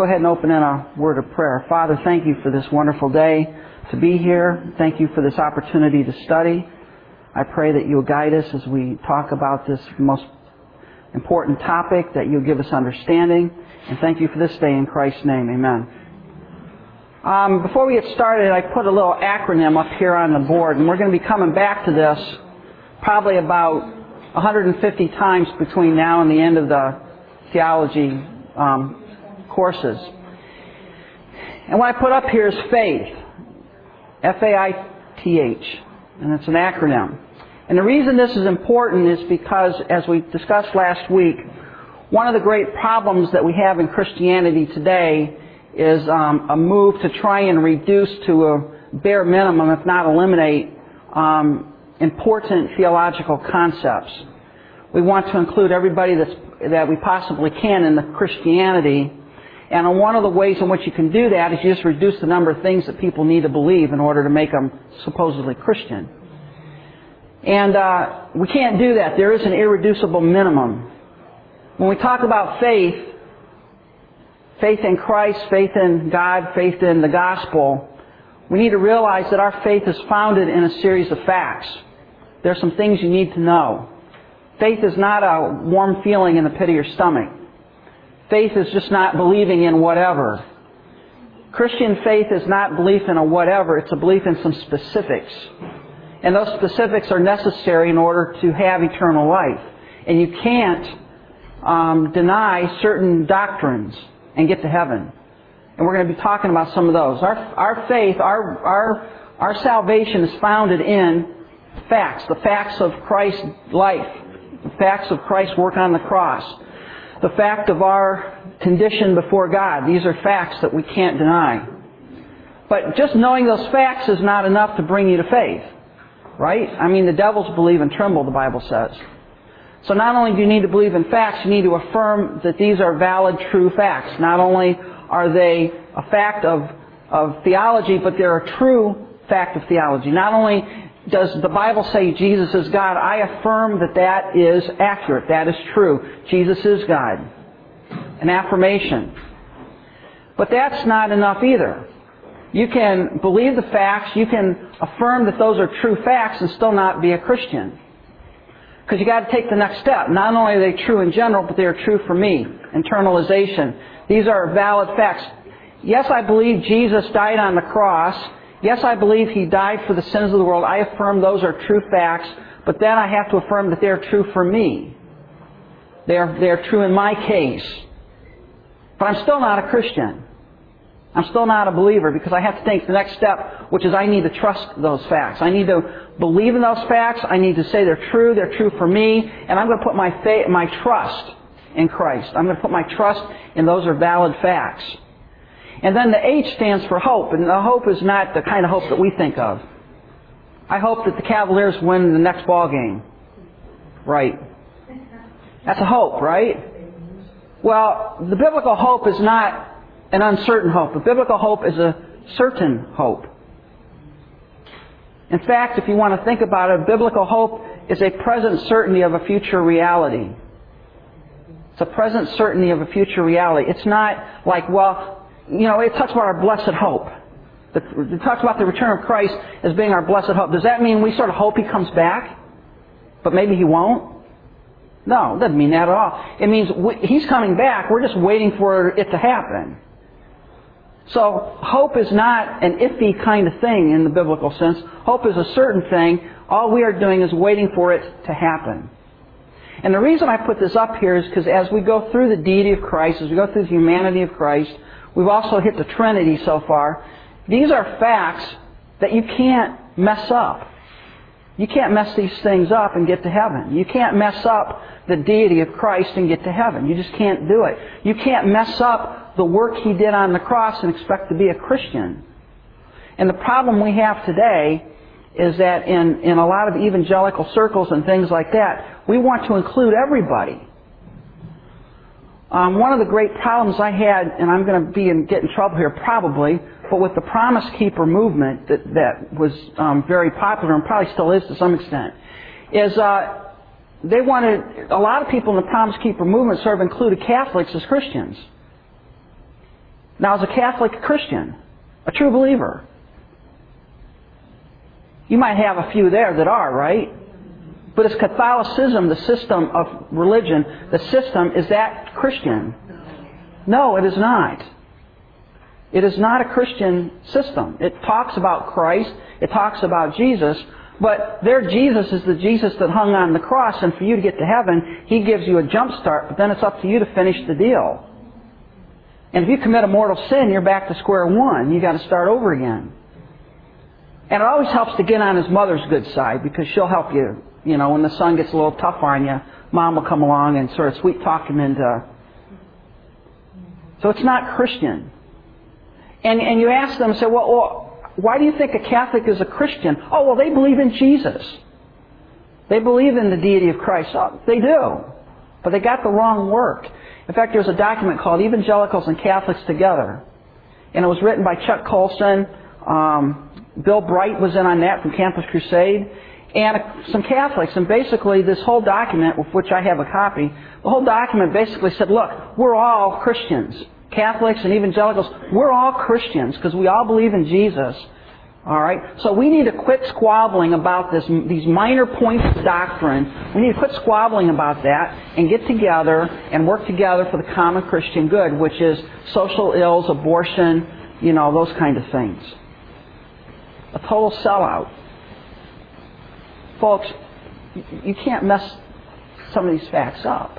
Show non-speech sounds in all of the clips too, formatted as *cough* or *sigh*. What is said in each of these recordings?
Go ahead and open in a word of prayer. Father, thank you for this wonderful day to be here. Thank you for this opportunity to study. I pray that you'll guide us as we talk about this most important topic, that you'll give us understanding. And thank you for this day in Christ's name. Amen. Um, before we get started, I put a little acronym up here on the board, and we're going to be coming back to this probably about 150 times between now and the end of the theology um, courses. And what I put up here is faith. F-A-I-T-H. And it's an acronym. And the reason this is important is because, as we discussed last week, one of the great problems that we have in Christianity today is um, a move to try and reduce to a bare minimum, if not eliminate, um, important theological concepts. We want to include everybody that we possibly can in the Christianity, and one of the ways in which you can do that is you just reduce the number of things that people need to believe in order to make them supposedly Christian. And uh, we can't do that. There is an irreducible minimum. When we talk about faith, faith in Christ, faith in God, faith in the gospel, we need to realize that our faith is founded in a series of facts. There are some things you need to know. Faith is not a warm feeling in the pit of your stomach. Faith is just not believing in whatever. Christian faith is not belief in a whatever, it's a belief in some specifics. And those specifics are necessary in order to have eternal life. And you can't um, deny certain doctrines and get to heaven. And we're going to be talking about some of those. Our, our faith, our, our, our salvation is founded in facts, the facts of Christ's life, the facts of Christ's work on the cross the fact of our condition before God. These are facts that we can't deny. But just knowing those facts is not enough to bring you to faith. Right? I mean, the devils believe and tremble, the Bible says. So not only do you need to believe in facts, you need to affirm that these are valid, true facts. Not only are they a fact of, of theology, but they're a true fact of theology. Not only does the Bible say Jesus is God? I affirm that that is accurate. That is true. Jesus is God. An affirmation. But that's not enough either. You can believe the facts, you can affirm that those are true facts and still not be a Christian. Because you got to take the next step. Not only are they true in general, but they are true for me. Internalization. These are valid facts. Yes, I believe Jesus died on the cross Yes, I believe He died for the sins of the world. I affirm those are true facts, but then I have to affirm that they're true for me. They're, they're true in my case. But I'm still not a Christian. I'm still not a believer because I have to take the next step, which is I need to trust those facts. I need to believe in those facts. I need to say they're true. They're true for me. And I'm going to put my faith, my trust in Christ. I'm going to put my trust in those are valid facts. And then the H stands for hope, and the hope is not the kind of hope that we think of. I hope that the Cavaliers win the next ball game. Right. That's a hope, right? Well, the biblical hope is not an uncertain hope. The biblical hope is a certain hope. In fact, if you want to think about it, biblical hope is a present certainty of a future reality. It's a present certainty of a future reality. It's not like, well, you know, it talks about our blessed hope. It talks about the return of Christ as being our blessed hope. Does that mean we sort of hope He comes back, but maybe He won't? No, it doesn't mean that at all. It means He's coming back. We're just waiting for it to happen. So hope is not an iffy kind of thing in the biblical sense. Hope is a certain thing. All we are doing is waiting for it to happen. And the reason I put this up here is because as we go through the deity of Christ, as we go through the humanity of Christ, We've also hit the Trinity so far. These are facts that you can't mess up. You can't mess these things up and get to heaven. You can't mess up the deity of Christ and get to heaven. You just can't do it. You can't mess up the work He did on the cross and expect to be a Christian. And the problem we have today is that in, in a lot of evangelical circles and things like that, we want to include everybody. Um, one of the great problems I had, and I'm going to be in, get in trouble here probably, but with the Promise Keeper movement that, that was um, very popular and probably still is to some extent, is uh, they wanted, a lot of people in the Promise Keeper movement sort of included Catholics as Christians. Now, as a Catholic Christian, a true believer, you might have a few there that are, right? But is Catholicism the system of religion? The system, is that Christian? No, it is not. It is not a Christian system. It talks about Christ, it talks about Jesus, but their Jesus is the Jesus that hung on the cross, and for you to get to heaven, He gives you a jump start, but then it's up to you to finish the deal. And if you commit a mortal sin, you're back to square one. You've got to start over again. And it always helps to get on his mother's good side because she'll help you. You know, when the son gets a little tough on you, mom will come along and sort of sweet talk him into. So it's not Christian. And, and you ask them, say, well, well, why do you think a Catholic is a Christian? Oh, well, they believe in Jesus. They believe in the deity of Christ. Oh, they do. But they got the wrong work. In fact, there's a document called Evangelicals and Catholics Together. And it was written by Chuck Colson. Um, Bill Bright was in on that from Campus Crusade. And some Catholics. And basically, this whole document, with which I have a copy, the whole document basically said, look, we're all Christians. Catholics and evangelicals, we're all Christians because we all believe in Jesus. All right? So we need to quit squabbling about this, these minor points of doctrine. We need to quit squabbling about that and get together and work together for the common Christian good, which is social ills, abortion, you know, those kind of things. A total sellout. Folks, you can't mess some of these facts up.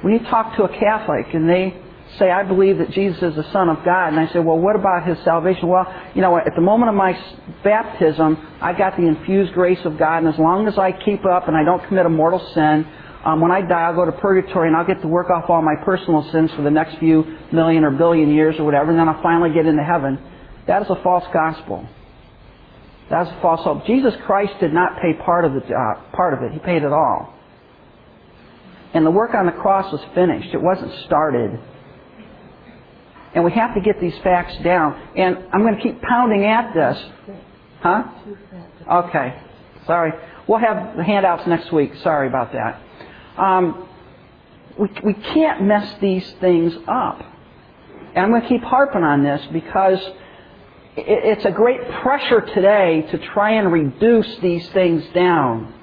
When you talk to a Catholic and they say, I believe that Jesus is the Son of God, and I say, well, what about His salvation? Well, you know, at the moment of my baptism, I got the infused grace of God, and as long as I keep up and I don't commit a mortal sin, um, when I die, I'll go to purgatory and I'll get to work off all my personal sins for the next few million or billion years or whatever, and then I'll finally get into heaven. That is a false gospel. That is a false hope. Jesus Christ did not pay part of the job, part of it. He paid it all. And the work on the cross was finished. It wasn't started. And we have to get these facts down. And I'm going to keep pounding at this. Huh? Okay. Sorry. We'll have the handouts next week. Sorry about that. Um, we, we can't mess these things up. And I'm going to keep harping on this because it's a great pressure today to try and reduce these things down.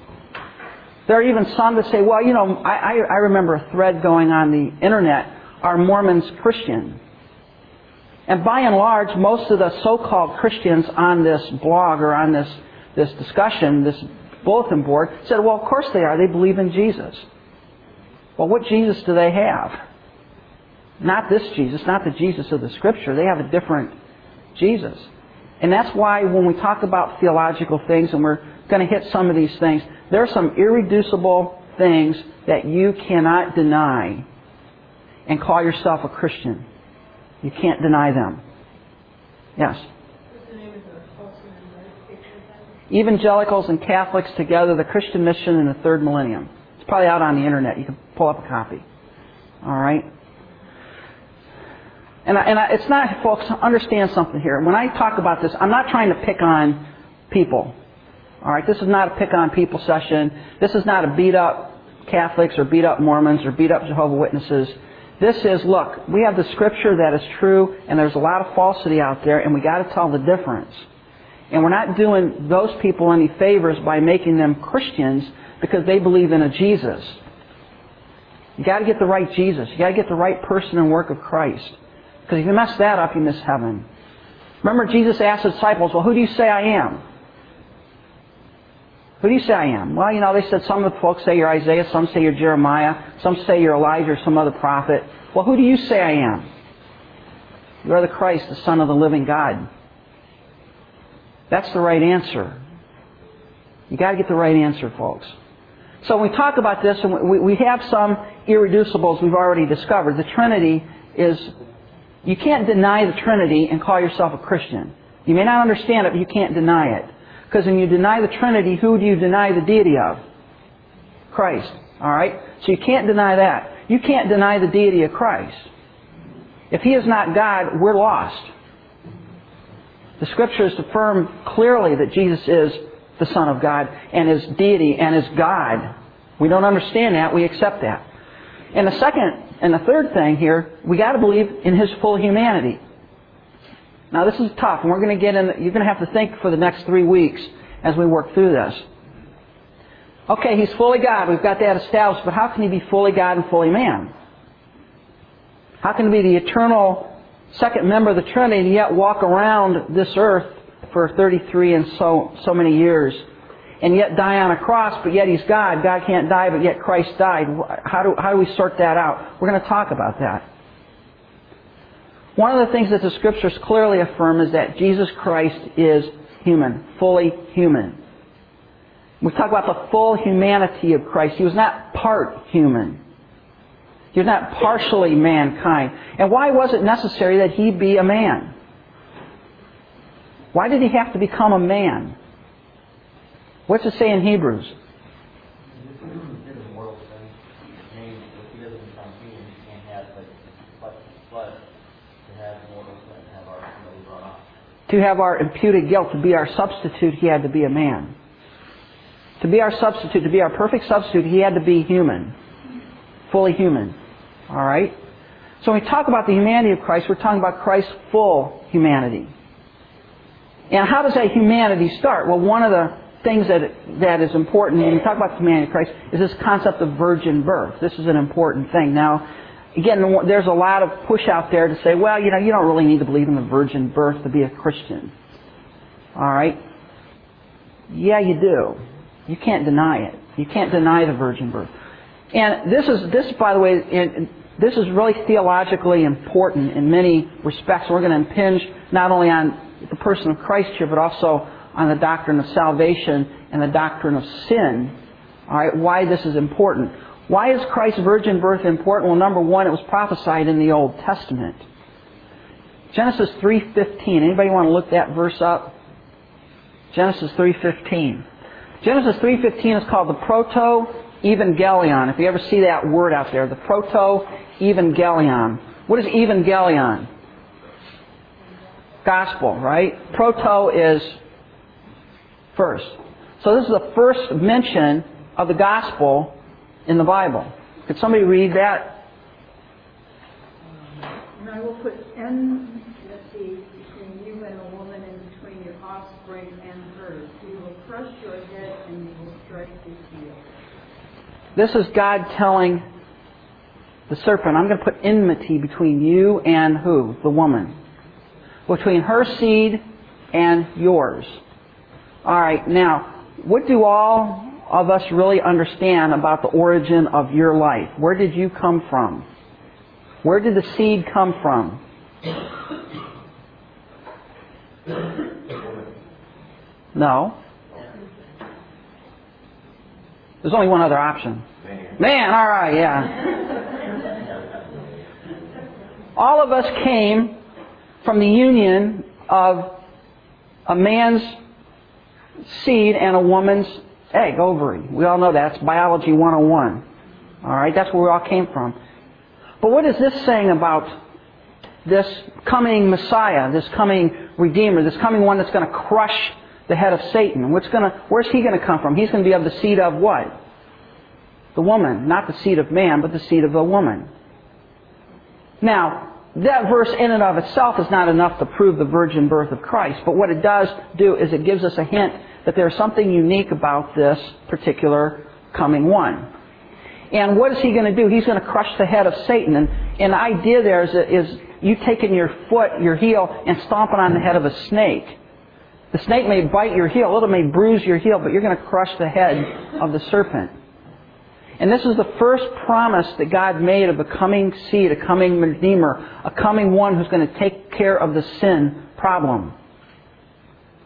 There are even some that say, well, you know, I, I remember a thread going on the internet, are Mormons Christian? And by and large, most of the so-called Christians on this blog or on this, this discussion, this bulletin board, said, well, of course they are. They believe in Jesus. Well, what Jesus do they have? Not this Jesus, not the Jesus of the Scripture. They have a different Jesus. And that's why when we talk about theological things, and we're going to hit some of these things, there are some irreducible things that you cannot deny and call yourself a Christian. You can't deny them. Yes? Evangelicals and Catholics Together, the Christian Mission in the Third Millennium. It's probably out on the internet. You can pull up a copy. All right? And, I, and I, it's not, folks, understand something here. When I talk about this, I'm not trying to pick on people. All right, this is not a pick on people session. This is not a beat up Catholics or beat up Mormons or beat up Jehovah Witnesses. This is, look, we have the scripture that is true, and there's a lot of falsity out there, and we got to tell the difference. And we're not doing those people any favors by making them Christians because they believe in a Jesus. You got to get the right Jesus. You got to get the right person and work of Christ. Because if you mess that up, you miss heaven. Remember, Jesus asked the disciples, "Well, who do you say I am?" Who do you say I am? Well, you know, they said some of the folks say you're Isaiah, some say you're Jeremiah, some say you're Elijah or some other prophet. Well, who do you say I am? You are the Christ, the Son of the living God. That's the right answer. You got to get the right answer, folks. So when we talk about this, and we have some irreducibles we've already discovered. The Trinity is, you can't deny the Trinity and call yourself a Christian. You may not understand it, but you can't deny it. Because when you deny the Trinity, who do you deny the deity of? Christ. Alright? So you can't deny that. You can't deny the deity of Christ. If He is not God, we're lost. The Scriptures affirm clearly that Jesus is the Son of God and is deity and is God. We don't understand that, we accept that. And the second And the third thing here, we got to believe in his full humanity. Now this is tough, and we're going to get in. You're going to have to think for the next three weeks as we work through this. Okay, he's fully God. We've got that established. But how can he be fully God and fully man? How can he be the eternal second member of the Trinity and yet walk around this earth for 33 and so so many years, and yet die on a cross? But yet he's God. God can't die, but yet Christ died. How do how do we sort that out? We're going to talk about that. One of the things that the Scriptures clearly affirm is that Jesus Christ is human, fully human. We talk about the full humanity of Christ. He was not part human. He was not partially mankind. And why was it necessary that he be a man? Why did he have to become a man? What's it say in Hebrews? To have our imputed guilt, to be our substitute, he had to be a man. To be our substitute, to be our perfect substitute, he had to be human. Fully human. Alright? So when we talk about the humanity of Christ, we're talking about Christ's full humanity. And how does that humanity start? Well, one of the things that, that is important when we talk about the humanity of Christ is this concept of virgin birth. This is an important thing. Now, again, there's a lot of push out there to say, well, you know, you don't really need to believe in the virgin birth to be a Christian. Alright? Yeah, you do. You can't deny it. You can't deny the virgin birth. And this is this, by the way, this is really theologically important in many respects. We're going to impinge not only on the person of Christ here, but also on the doctrine of salvation and the doctrine of sin. All right, why this is important. Why is Christ's virgin birth important? Well, number one, it was prophesied in the Old Testament. Genesis 3:15. Anybody want to look that verse up? Genesis 3:15. Genesis 3.15 is called the proto-evangelion. If you ever see that word out there, the proto-evangelion. What is evangelion? Gospel, right? Proto is first. So this is the first mention of the gospel in the Bible. Could somebody read that? And I will put enmity between you and a woman and between your offspring and hers. He will crush your head and you will strike his heel. This is God telling the serpent, I'm going to put enmity between you and who? The woman. Between her seed and yours. Alright, now, what do all of us really understand about the origin of your life? Where did you come from? Where did the seed come from? No. There's only one other option. Man, alright, yeah. All of us came from the union of a man's seed and a woman's egg, ovary. We all know that. It's biology 101. Alright, that's where we all came from. But what is this saying about this coming Messiah, this coming Redeemer, this coming one that's going to crush the head of Satan? What's going to, where's he going to come from? He's going to be of the seed of what? The woman. Not the seed of man, but the seed of the woman. Now, that verse in and of itself is not enough to prove the virgin birth of Christ, but what it does do is it gives us a hint that there's something unique about this particular coming one. And what is he going to do? He's going to crush the head of Satan. And, and the idea there is, is you taking your foot, your heel, and stomping on the head of a snake. The snake may bite your heel, it may bruise your heel, but you're going to crush the head of the serpent. And this is the first promise that God made of a coming seed, a coming Redeemer, a coming one who's going to take care of the sin problem.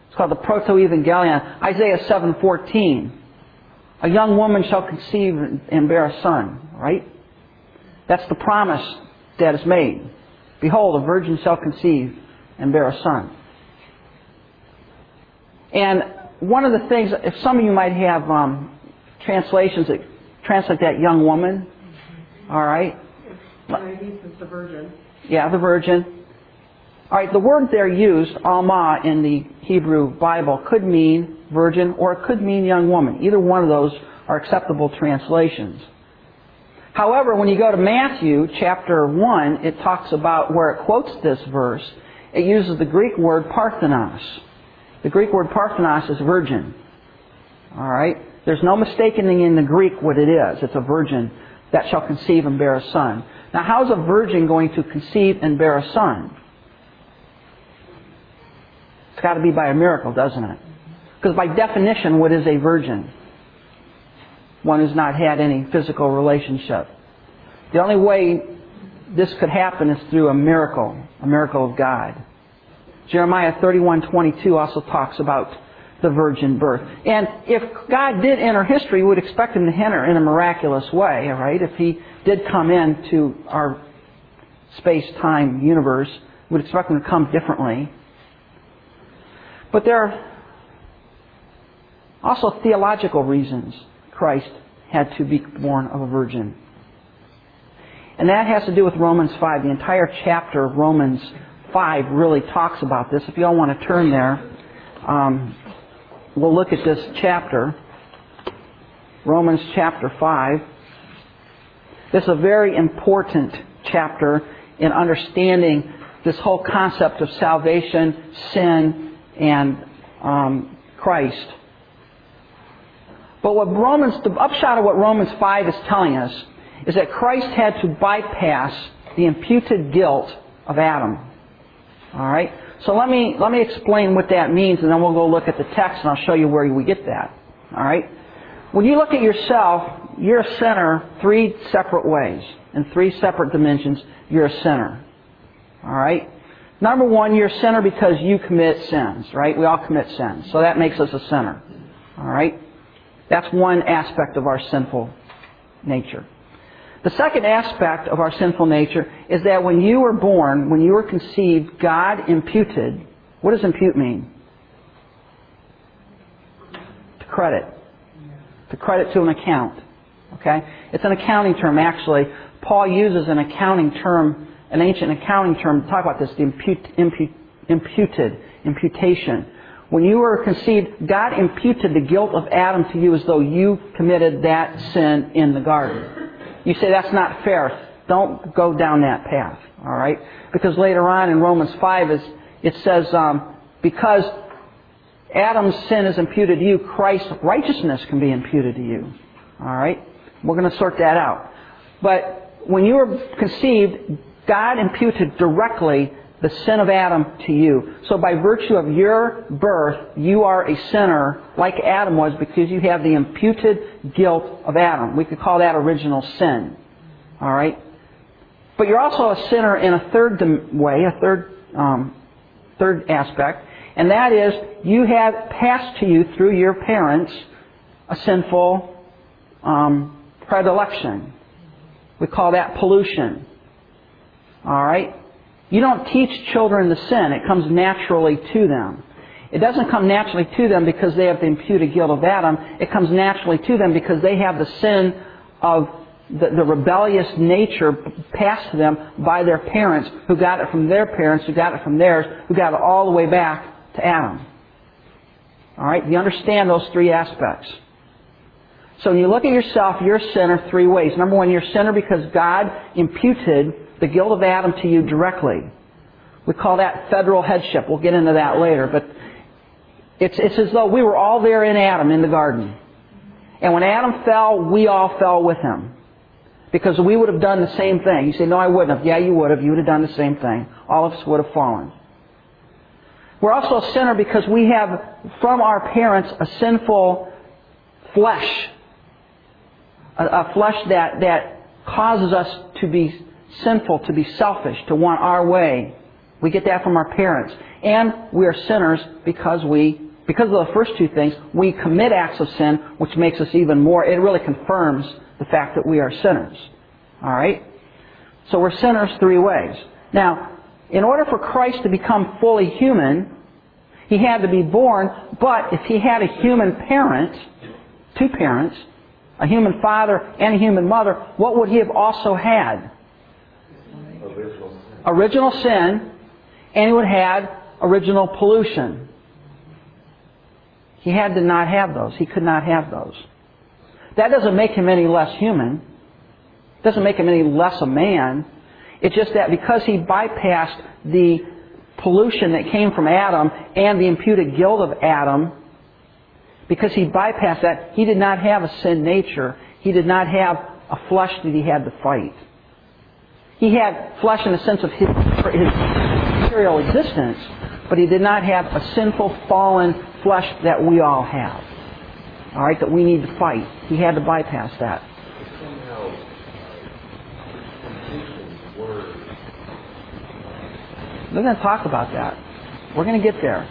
It's called the Proto-Evangelion. Isaiah 7.14. A young woman shall conceive and bear a son, right? That's the promise that is made. Behold, a virgin shall conceive and bear a son. And one of the things, if some of you might have um, translations that translate that young woman. All right. the virgin. Yeah, the virgin. All right, the word there used, alma, in the Hebrew Bible could mean virgin or it could mean young woman. Either one of those are acceptable translations. However, when you go to Matthew chapter 1, it talks about where it quotes this verse, it uses the Greek word parthenos. The Greek word parthenos is virgin. Alright? There's no mistaking in the Greek what it is. It's a virgin that shall conceive and bear a son. Now, how is a virgin going to conceive and bear a son? It's got to be by a miracle, doesn't it? Because by definition, what is a virgin? One who's not had any physical relationship. The only way this could happen is through a miracle, a miracle of God. Jeremiah 31:22 also talks about the virgin birth. And if God did enter history, we would expect him to enter in a miraculous way, right? If he did come into our space-time universe, we would expect him to come differently. But there are also theological reasons Christ had to be born of a virgin. And that has to do with Romans 5. The entire chapter of Romans 5 really talks about this. If you all want to turn there, um, we'll look at this chapter. Romans chapter 5. This is a very important chapter in understanding this whole concept of salvation, sin, and um, Christ. But what Romans, the upshot of what Romans 5 is telling us is that Christ had to bypass the imputed guilt of Adam. Alright? So let me, let me explain what that means and then we'll go look at the text and I'll show you where we get that. Alright? When you look at yourself, you're a sinner three separate ways. In three separate dimensions, you're a sinner. Alright? Number one, you're a sinner because you commit sins, right? We all commit sins. So that makes us a sinner. Alright? That's one aspect of our sinful nature. The second aspect of our sinful nature is that when you were born, when you were conceived, God imputed. What does impute mean? To credit. To credit to an account. Okay? It's an accounting term, actually. Paul uses an accounting term, an ancient accounting term to talk about this, the impute, impute, imputed, imputation. When you were conceived, God imputed the guilt of Adam to you as though you committed that sin in the garden. You say that's not fair. Don't go down that path. All right? Because later on in Romans 5, it says, um, because Adam's sin is imputed to you, Christ's righteousness can be imputed to you. All right? We're going to sort that out. But when you were conceived, God imputed directly the sin of Adam to you. So by virtue of your birth, you are a sinner like Adam was because you have the imputed guilt of Adam. We could call that original sin. Alright? But you're also a sinner in a third way, a third, um, third aspect, and that is you have passed to you through your parents a sinful um, predilection. We call that pollution. Alright? You don't teach children the sin. It comes naturally to them. It doesn't come naturally to them because they have the imputed guilt of Adam. It comes naturally to them because they have the sin of the, the, rebellious nature passed to them by their parents, who got it from their parents, who got it from theirs, who got it all the way back to Adam. Alright? You understand those three aspects. So when you look at yourself, you're a sinner three ways. Number one, you're a sinner because God imputed the guilt of Adam to you directly. We call that federal headship. We'll get into that later. But it's, it's as though we were all there in Adam in the garden. And when Adam fell, we all fell with him. Because we would have done the same thing. You say, no, I wouldn't have. Yeah, you would have. You would have done the same thing. All of us would have fallen. We're also a sinner because we have from our parents a sinful flesh. A, a flesh that, that causes us to be sinful, to be selfish, to want our way. We get that from our parents. And we are sinners because we, because of the first two things, we commit acts of sin, which makes us even more, it really confirms the fact that we are sinners. Alright? So we're sinners three ways. Now, in order for Christ to become fully human, he had to be born, but if he had a human parent, two parents, a human father and a human mother, what would he have also had? Original sin. And he had original pollution. He had to not have those. He could not have those. That doesn't make him any less human. It doesn't make him any less a man. It's just that because he bypassed the pollution that came from Adam and the imputed guilt of Adam, because he bypassed that, he did not have a sin nature. He did not have a flesh that he had to fight. He had flesh in the sense of his, his material existence, but he did not have a sinful, fallen flesh that we all have. All right, that we need to fight. He had to bypass that. We're going to talk about that. We're going to get there.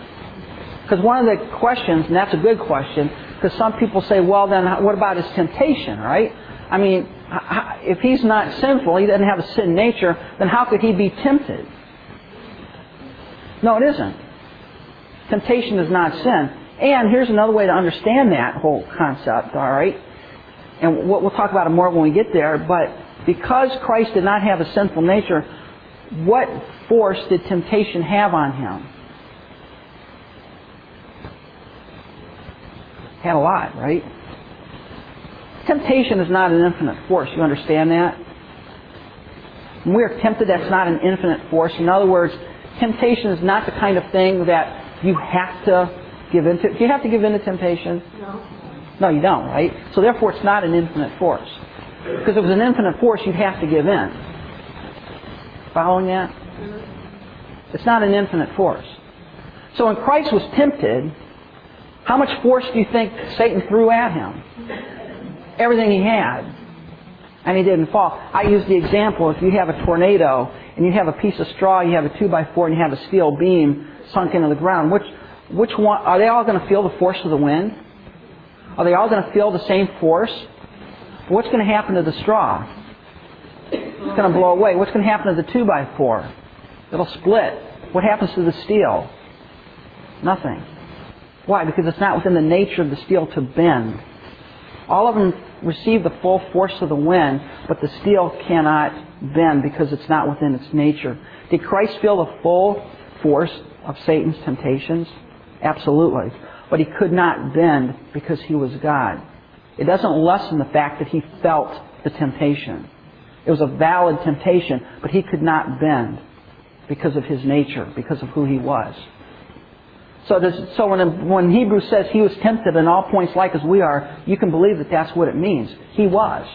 Because one of the questions, and that's a good question, because some people say, well, then what about his temptation, right? I mean, if he's not sinful, he doesn't have a sin nature, then how could he be tempted? No, it isn't. Temptation is not sin. And here's another way to understand that whole concept, all right? And we'll talk about it more when we get there, but because Christ did not have a sinful nature, what force did temptation have on him? Had a lot, right? Temptation is not an infinite force. You understand that? When we are tempted, that's not an infinite force. In other words, temptation is not the kind of thing that you have to give into. Do you have to give in to temptation? No. No, you don't, right? So therefore, it's not an infinite force. Because if it was an infinite force, you'd have to give in. Following that? Mm-hmm. It's not an infinite force. So when Christ was tempted, how much force do you think Satan threw at him? *laughs* Everything he had. And he didn't fall. I use the example if you have a tornado and you have a piece of straw, you have a 2 by 4 and you have a steel beam sunk into the ground, which, which one, are they all going to feel the force of the wind? Are they all going to feel the same force? What's going to happen to the straw? It's going to blow away. What's going to happen to the 2 by 4 It'll split. What happens to the steel? Nothing. Why? Because it's not within the nature of the steel to bend. All of them receive the full force of the wind, but the steel cannot bend because it's not within its nature. Did Christ feel the full force of Satan's temptations? Absolutely. But he could not bend because he was God. It doesn't lessen the fact that he felt the temptation. It was a valid temptation, but he could not bend because of his nature, because of who he was. So, does, so when, when Hebrews says he was tempted in all points like as we are, you can believe that that's what it means. He was.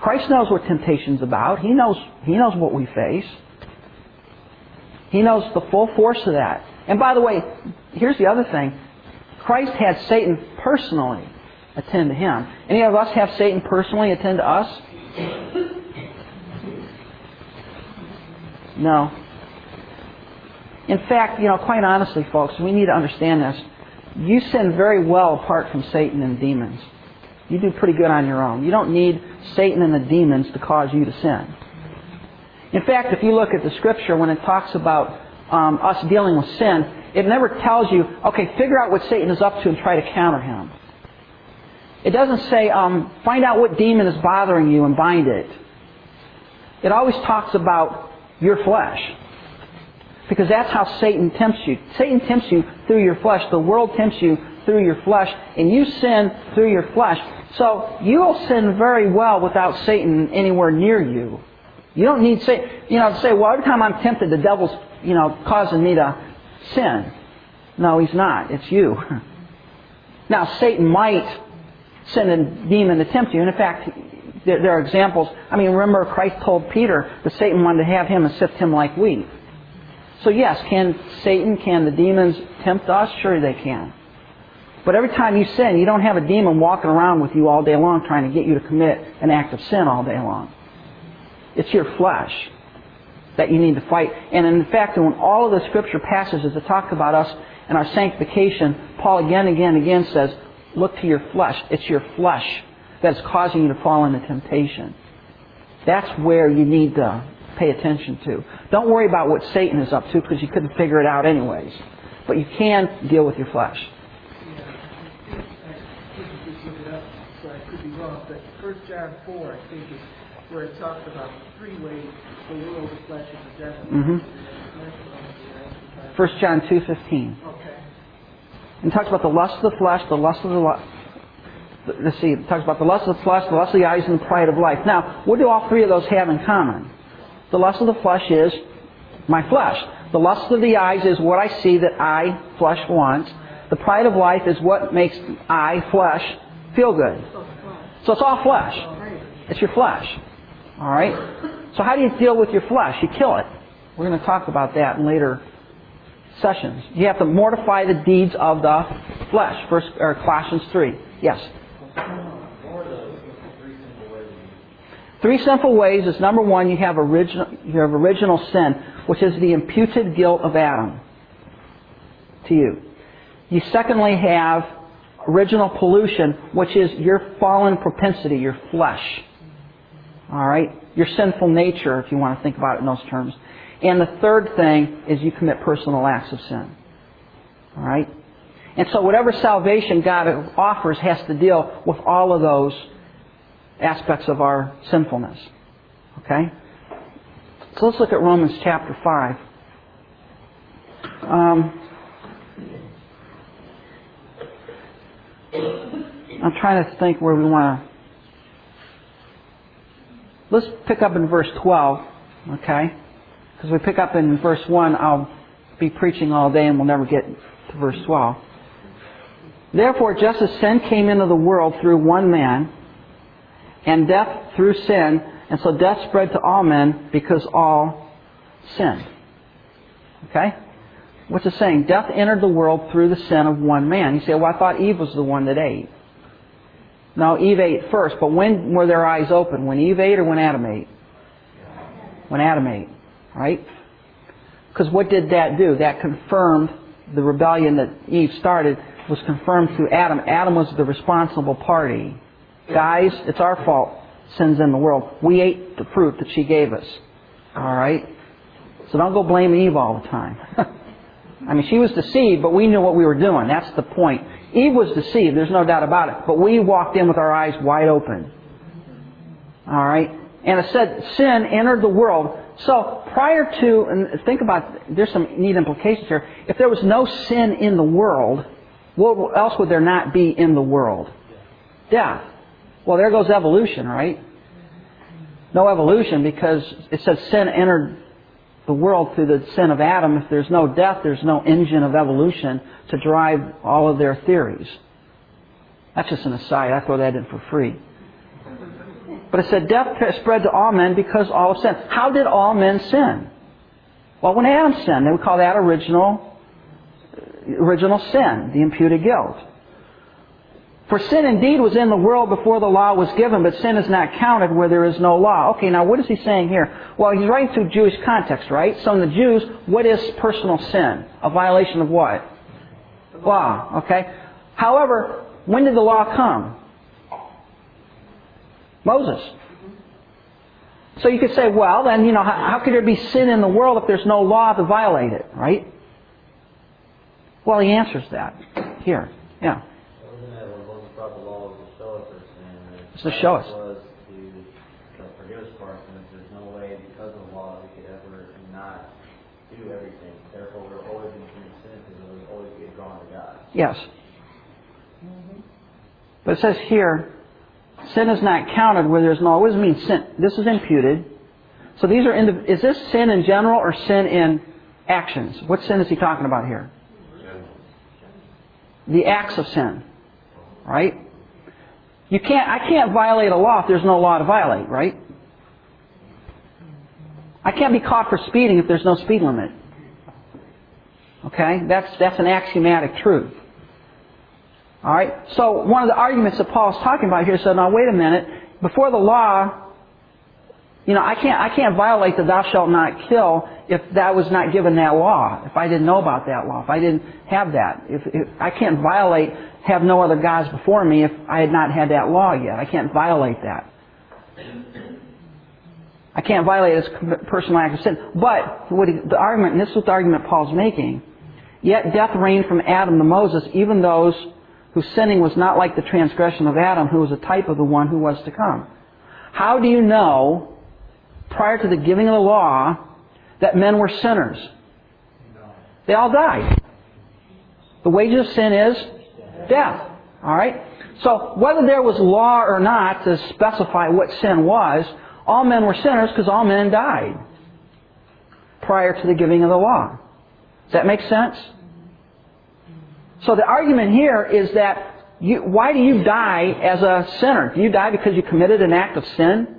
Christ knows what temptation's about. He knows, he knows what we face. He knows the full force of that. And by the way, here's the other thing. Christ had Satan personally attend to him. Any of us have Satan personally attend to us? No. In fact, you know, quite honestly, folks, we need to understand this. You sin very well apart from Satan and demons. You do pretty good on your own. You don't need Satan and the demons to cause you to sin. In fact, if you look at the scripture when it talks about um, us dealing with sin, it never tells you, okay, figure out what Satan is up to and try to counter him. It doesn't say, um, find out what demon is bothering you and bind it. It always talks about your flesh. Because that's how Satan tempts you. Satan tempts you through your flesh. The world tempts you through your flesh. And you sin through your flesh. So you'll sin very well without Satan anywhere near you. You don't need Satan, you know, to say, well, every time I'm tempted, the devil's, you know, causing me to sin. No, he's not. It's you. *laughs* Now, Satan might send a demon to tempt you. And in fact, there, there are examples. I mean, remember Christ told Peter that Satan wanted to have him and sift him like wheat. So yes, can Satan, can the demons tempt us? Sure they can. But every time you sin, you don't have a demon walking around with you all day long trying to get you to commit an act of sin all day long. It's your flesh that you need to fight. And in fact, in all of the scripture passages that talk about us and our sanctification, Paul again again again says, look to your flesh. It's your flesh that's causing you to fall into temptation. That's where you need to pay attention to. Don't worry about what Satan is up to because you couldn't figure it out anyways. But you can deal with your flesh. but 1 John 4, I think, is where it talks about three ways the world, the flesh, and the devil. Mm-hmm. 1 John 2.15. Okay. And talks about the lust of the flesh, the lust of the lust. let's see, it talks about the lust of the flesh, the lust of the eyes, and the pride of life. Now, what do all three of those have in common? The lust of the flesh is my flesh. The lust of the eyes is what I see that I, flesh, wants. The pride of life is what makes I, flesh, feel good. So it's all flesh. It's your flesh. All right? So how do you deal with your flesh? You kill it. We're going to talk about that in later sessions. You have to mortify the deeds of the flesh. First, or Colossians 3. Yes? Three simple ways is number one, you have original, you have original sin, which is the imputed guilt of Adam to you. You secondly have original pollution, which is your fallen propensity, your flesh. All right? Your sinful nature, if you want to think about it in those terms. And the third thing is you commit personal acts of sin. All right? And so whatever salvation God offers has to deal with all of those aspects of our sinfulness. Okay? So let's look at Romans chapter 5. Um, I'm trying to think where we want to. Let's pick up in verse 12, okay? Because we pick up in verse 1, I'll be preaching all day and we'll never get to verse 12. Therefore, just as sin came into the world through one man, and death through sin, and so death spread to all men because all sinned. Okay? What's it saying? Death entered the world through the sin of one man. You say, well, I thought Eve was the one that ate. No, Eve ate first, but when were their eyes open? When Eve ate or when Adam ate? When Adam ate, right? Because what did that do? That confirmed the rebellion that Eve started was confirmed through Adam. Adam was the responsible party. Guys, it's our fault. Sin's in the world. We ate the fruit that she gave us. All right? So don't go blaming Eve all the time. *laughs* I mean, she was deceived, but we knew what we were doing. That's the point. Eve was deceived, there's no doubt about it. But we walked in with our eyes wide open. All right? And it said sin entered the world. So prior to, and think about, there's some neat implications here. If there was no sin in the world, what else would there not be in the world? Death. Well, there goes evolution, right? No evolution because it says sin entered the world through the sin of Adam. If there's no death, there's no engine of evolution to drive all of their theories. That's just an aside. I throw that in for free. But it said death spread to all men because all sinned. How did all men sin? Well, when Adam sinned, they would call that original, original sin, the imputed guilt. For sin indeed was in the world before the law was given, but sin is not counted where there is no law. Okay, now what is he saying here? Well, he's writing through Jewish context, right? So in the Jews, what is personal sin? A violation of what? The Law, okay? However, when did the law come? Moses. So you could say, well, then, you know, how, how could there be sin in the world if there's no law to violate it, right? Well, he answers that here. Yeah. Wasn't that when Moses brought the law was to show us our sin? and It's to show us. Was to to forgive us for our sins. There's no way because of the law we could ever not do everything. Therefore, we're always going to commit sin because we always get drawn to God. Yes. But it says here, sin is not counted where there's no. What does it mean? Sin. This is imputed. So these are. Indiv- is this sin in general or sin in actions? What sin is he talking about here? The acts of sin, right? You can't. I can't violate a law if there's no law to violate, right? I can't be caught for speeding if there's no speed limit. Okay, that's that's an axiomatic truth. All right. So one of the arguments that Paul's talking about here said, "Now wait a minute. Before the law, you know, I can't I can't violate the thou shalt not kill if that was not given that law. If I didn't know about that law, if I didn't have that, if, if I can't violate have no other gods before me if I had not had that law yet. I can't violate that. I can't violate his personal act of sin. But what he, the argument, and this is what the argument Paul's making. Yet death reigned from Adam to Moses, even those whose sinning was not like the transgression of Adam, who was a type of the one who was to come. How do you know, prior to the giving of the law, that men were sinners? They all died. The wages of sin is death. All right? So whether there was law or not to specify what sin was, all men were sinners because all men died prior to the giving of the law. Does that make sense? So the argument here is that you, why do you die as a sinner? Do you die because you committed an act of sin?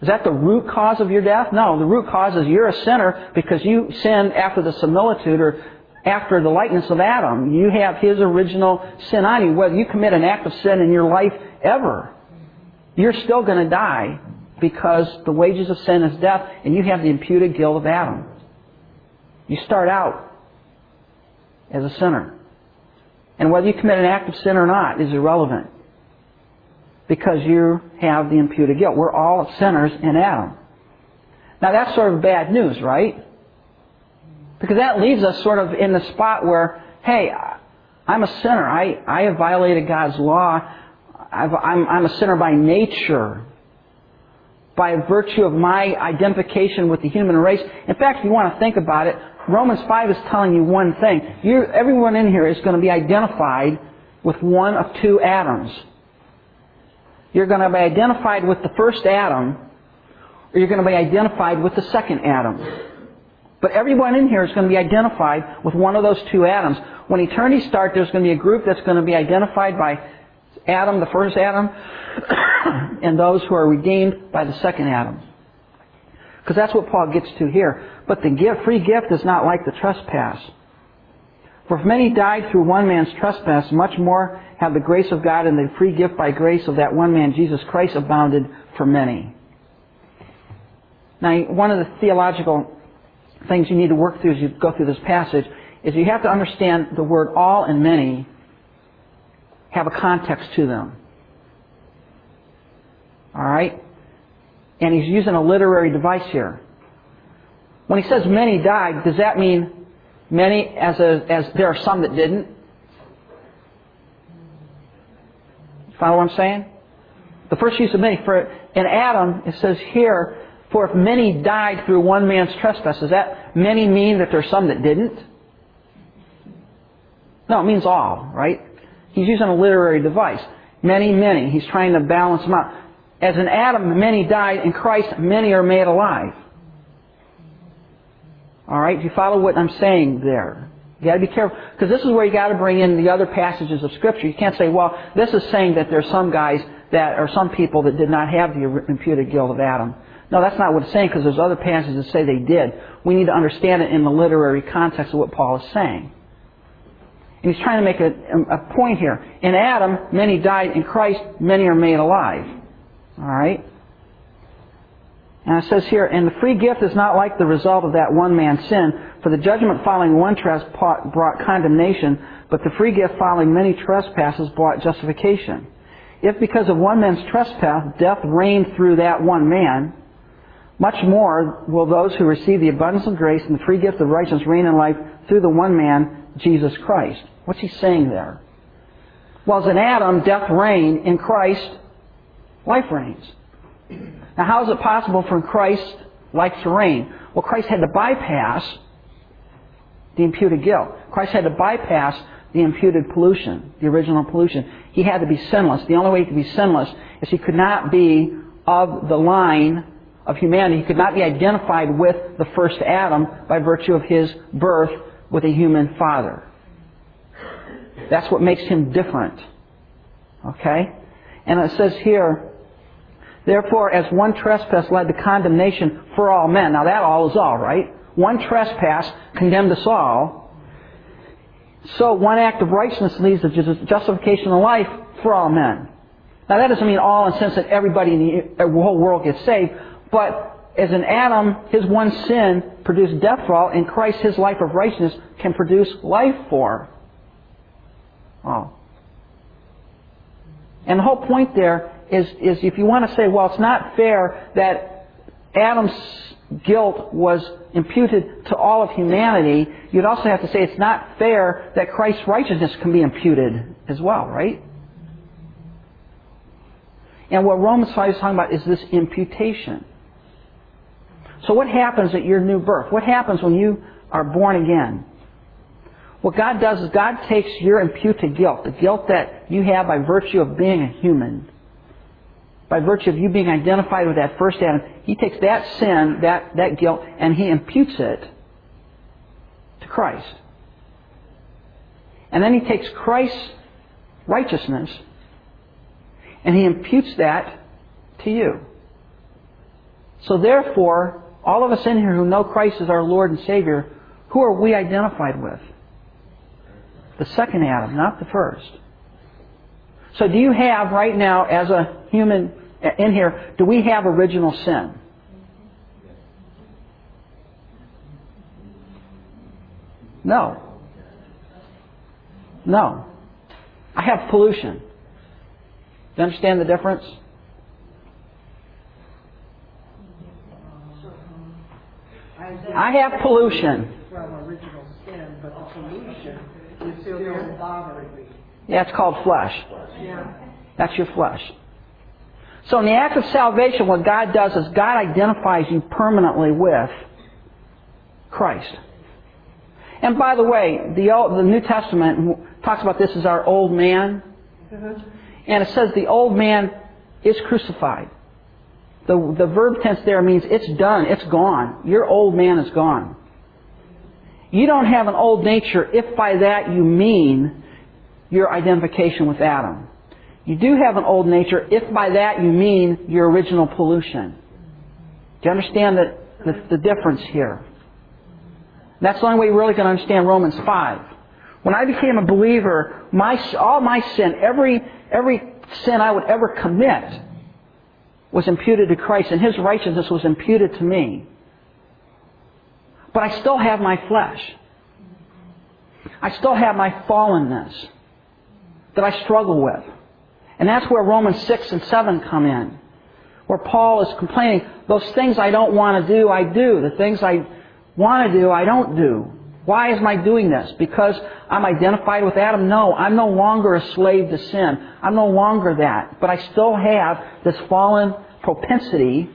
Is that the root cause of your death? No, the root cause is you're a sinner because you sinned after the similitude or after the likeness of Adam. You have his original sin on you. Whether you commit an act of sin in your life ever, you're still going to die because the wages of sin is death and you have the imputed guilt of Adam. You start out as a sinner. And whether you commit an act of sin or not is irrelevant because you have the imputed guilt. We're all sinners in Adam. Now that's sort of bad news, right? Because that leaves us sort of in the spot where, hey, I'm a sinner. I, I have violated God's law. I've, I'm, I'm a sinner by nature. By virtue of my identification with the human race. In fact, if you want to think about it, Romans 5 is telling you one thing. you everyone in here is going to be identified with one of two Adams. You're going to be identified with the first Adam, or you're going to be identified with the second Adam. But everyone in here is going to be identified with one of those two Adams. When eternity starts, there's going to be a group that's going to be identified by Adam, the first Adam, *coughs* and those who are redeemed by the second Adam. Because that's what Paul gets to here. But the gift, free gift is not like the trespass. For if many died through one man's trespass, much more have the grace of God and the free gift by grace of that one man, Jesus Christ, abounded for many. Now, one of the theological things you need to work through as you go through this passage is you have to understand the word all and many have a context to them. Alright? And he's using a literary device here. When he says many died, does that mean many as, a, as there are some that didn't? Follow what I'm saying? The first use of many. For in Adam, it says here, for if many died through one man's trespass, does that many mean that there's some that didn't? No, it means all, right? He's using a literary device. Many, many. He's trying to balance them out. As in Adam, many died. In Christ, many are made alive. All right, do you follow what I'm saying there? You got to be careful because this is where you got to bring in the other passages of Scripture. You can't say, "Well, this is saying that there's some guys that or some people that did not have the imputed guilt of Adam." No, that's not what it's saying because there's other passages that say they did. We need to understand it in the literary context of what Paul is saying. And he's trying to make a, a point here. In Adam, many died. In Christ, many are made alive. All right. And it says here, and the free gift is not like the result of that one man's sin, for the judgment following one trespass brought condemnation, but the free gift following many trespasses brought justification. If because of one man's trespass death reigned through that one man, much more will those who receive the abundance of grace and the free gift of righteousness reign in life through the one man, Jesus Christ. What's he saying there? Well, as in Adam, death reigned, in Christ, life reigns. Now, how is it possible for Christ life to reign? Well, Christ had to bypass the imputed guilt. Christ had to bypass the imputed pollution, the original pollution. He had to be sinless. The only way he could be sinless is he could not be of the line of humanity. He could not be identified with the first Adam by virtue of his birth with a human father. That's what makes him different. Okay? And it says here, Therefore, as one trespass led to condemnation for all men. Now that all is all, right? One trespass condemned us all. So one act of righteousness leads to justification of life for all men. Now that doesn't mean all in the sense that everybody in the whole world gets saved, but as in Adam, his one sin produced death for all, in Christ, his life of righteousness can produce life for all. And the whole point there is, is if you want to say, well, it's not fair that Adam's guilt was imputed to all of humanity, you'd also have to say it's not fair that Christ's righteousness can be imputed as well, right? And what Romans 5 is talking about is this imputation. So what happens at your new birth? What happens when you are born again? What God does is God takes your imputed guilt, the guilt that you have by virtue of being a human, by virtue of you being identified with that first Adam, he takes that sin, that, that guilt, and he imputes it to Christ. And then he takes Christ's righteousness and he imputes that to you. So therefore, all of us in here who know Christ as our Lord and Savior, who are we identified with? The second Adam, not the first. So do you have right now, as a human in here, do we have original sin? No. No. I have pollution. Do you understand the difference? I have pollution. From original sin, but the pollution is still bothering me. Yeah, it's called flesh. Yeah. That's your flesh. So in the act of salvation, what God does is God identifies you permanently with Christ. And by the way, the, Old, the New Testament talks about this as our old man. Mm-hmm. And it says the old man is crucified. The, the verb tense there means it's done, it's gone. Your old man is gone. You don't have an old nature if by that you mean your identification with Adam. You do have an old nature if by that you mean your original pollution. Do you understand the, the, the difference here? That's the only way you're really to understand Romans 5. When I became a believer, my, all my sin, every, every sin I would ever commit, was imputed to Christ, and His righteousness was imputed to me. But I still have my flesh. I still have my fallenness that I struggle with. And that's where Romans 6 and 7 come in. Where Paul is complaining, those things I don't want to do, I do. The things I want to do, I don't do. Why am I doing this? Because I'm identified with Adam? No, I'm no longer a slave to sin. I'm no longer that. But I still have this fallen propensity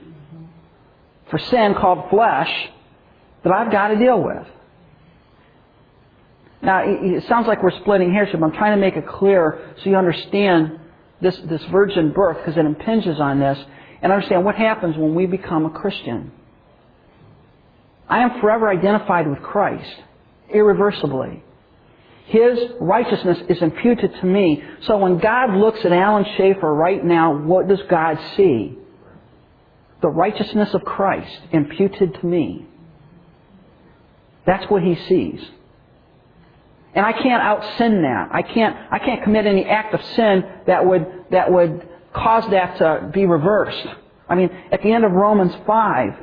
for sin called flesh that I've got to deal with. Now, it sounds like we're splitting hairs but I'm trying to make it clear so you understand this, this virgin birth because it impinges on this and understand what happens when we become a Christian. I am forever identified with Christ, irreversibly. His righteousness is imputed to me. So when God looks at Alan Schaefer right now, what does God see? The righteousness of Christ imputed to me. That's what he sees. And I can't out sin that. I can't, I can't commit any act of sin that would, that would cause that to be reversed. I mean, at the end of Romans 5,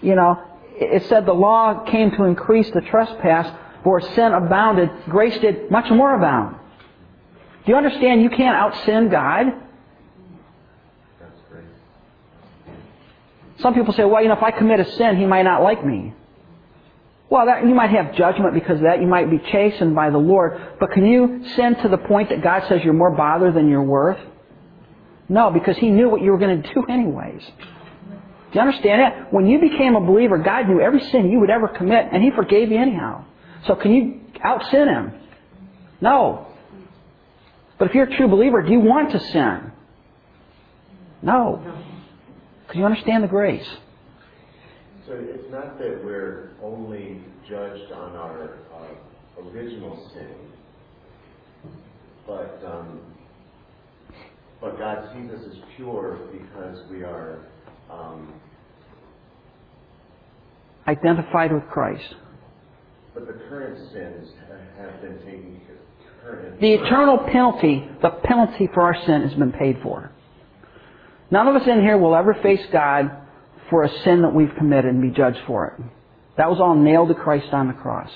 you know, it said the law came to increase the trespass, for sin abounded, grace did much more abound. Do you understand you can't out sin God? Some people say, well, you know, if I commit a sin, he might not like me. Well, that, you might have judgment because of that. You might be chastened by the Lord. But can you sin to the point that God says you're more bother than you're worth? No, because He knew what you were going to do *laughs* anyways. You understand that? When you became a believer, God knew every sin you would ever commit, and He forgave you anyhow. So can you out sin Him? No. But if you're a true believer, do you want to sin? No. Because you understand the grace. So it's not that we're only judged on our uh, original sin, but um, but God sees us as pure because we are um, Identified with Christ. but the current sins have been taken care. Current The eternal penalty, the penalty for our sin has been paid for. None of us in here will ever face God for a sin that we've committed and be judged for it. That was all nailed to Christ on the cross.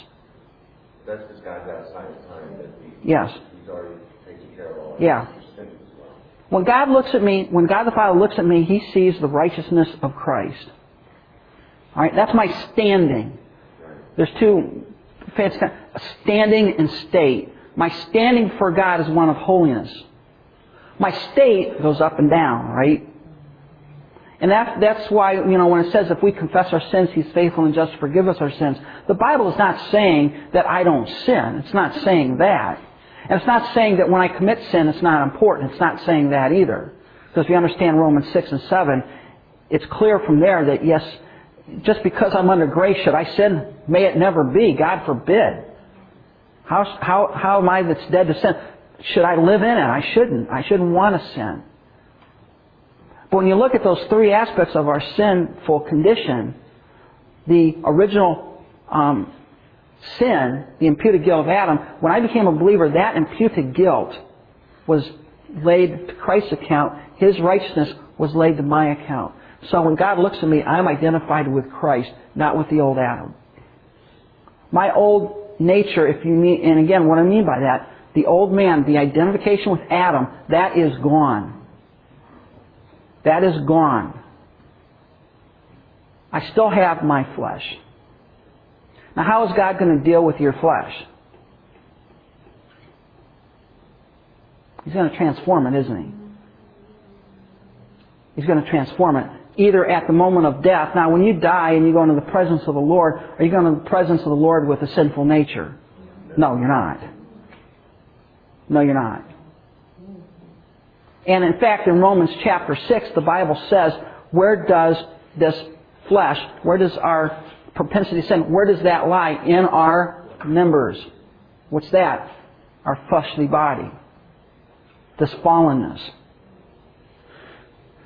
That's because God's outside of time that he, Yes. He's already taken care of all Yeah. well. When God looks at me, when God the Father looks at me, He sees the righteousness of Christ. All right, that's my standing. There's two standing and state. My standing for God is one of holiness. My state goes up and down, right? And that's, that's why, you know, when it says if we confess our sins, He's faithful and just to forgive us our sins, the Bible is not saying that I don't sin. It's not saying that. And it's not saying that when I commit sin, it's not important. It's not saying that either. Because if you understand Romans 6 and 7, it's clear from there that yes, just because I'm under grace, should I sin? May it never be. God forbid. How, how, how am I that's dead to sin? Should I live in it? I shouldn't. I shouldn't want to sin. But when you look at those three aspects of our sinful condition, the original um, sin, the imputed guilt of Adam, when I became a believer, that imputed guilt was laid to Christ's account. His righteousness was laid to my account. So when God looks at me, I'm identified with Christ, not with the old Adam. My old nature, if you mean, and again, what I mean by that, the old man, the identification with Adam, that is gone. That is gone. I still have my flesh. Now, how is God going to deal with your flesh? He's going to transform it, isn't he? He's going to transform it. Either at the moment of death. Now, when you die and you go into the presence of the Lord, are you going to the presence of the Lord with a sinful nature? No, you're not. No, you're not. And in fact, in Romans chapter 6, the Bible says, where does this flesh, where does our propensity to sin, where does that lie? In our members. What's that? Our fleshly body. This fallenness.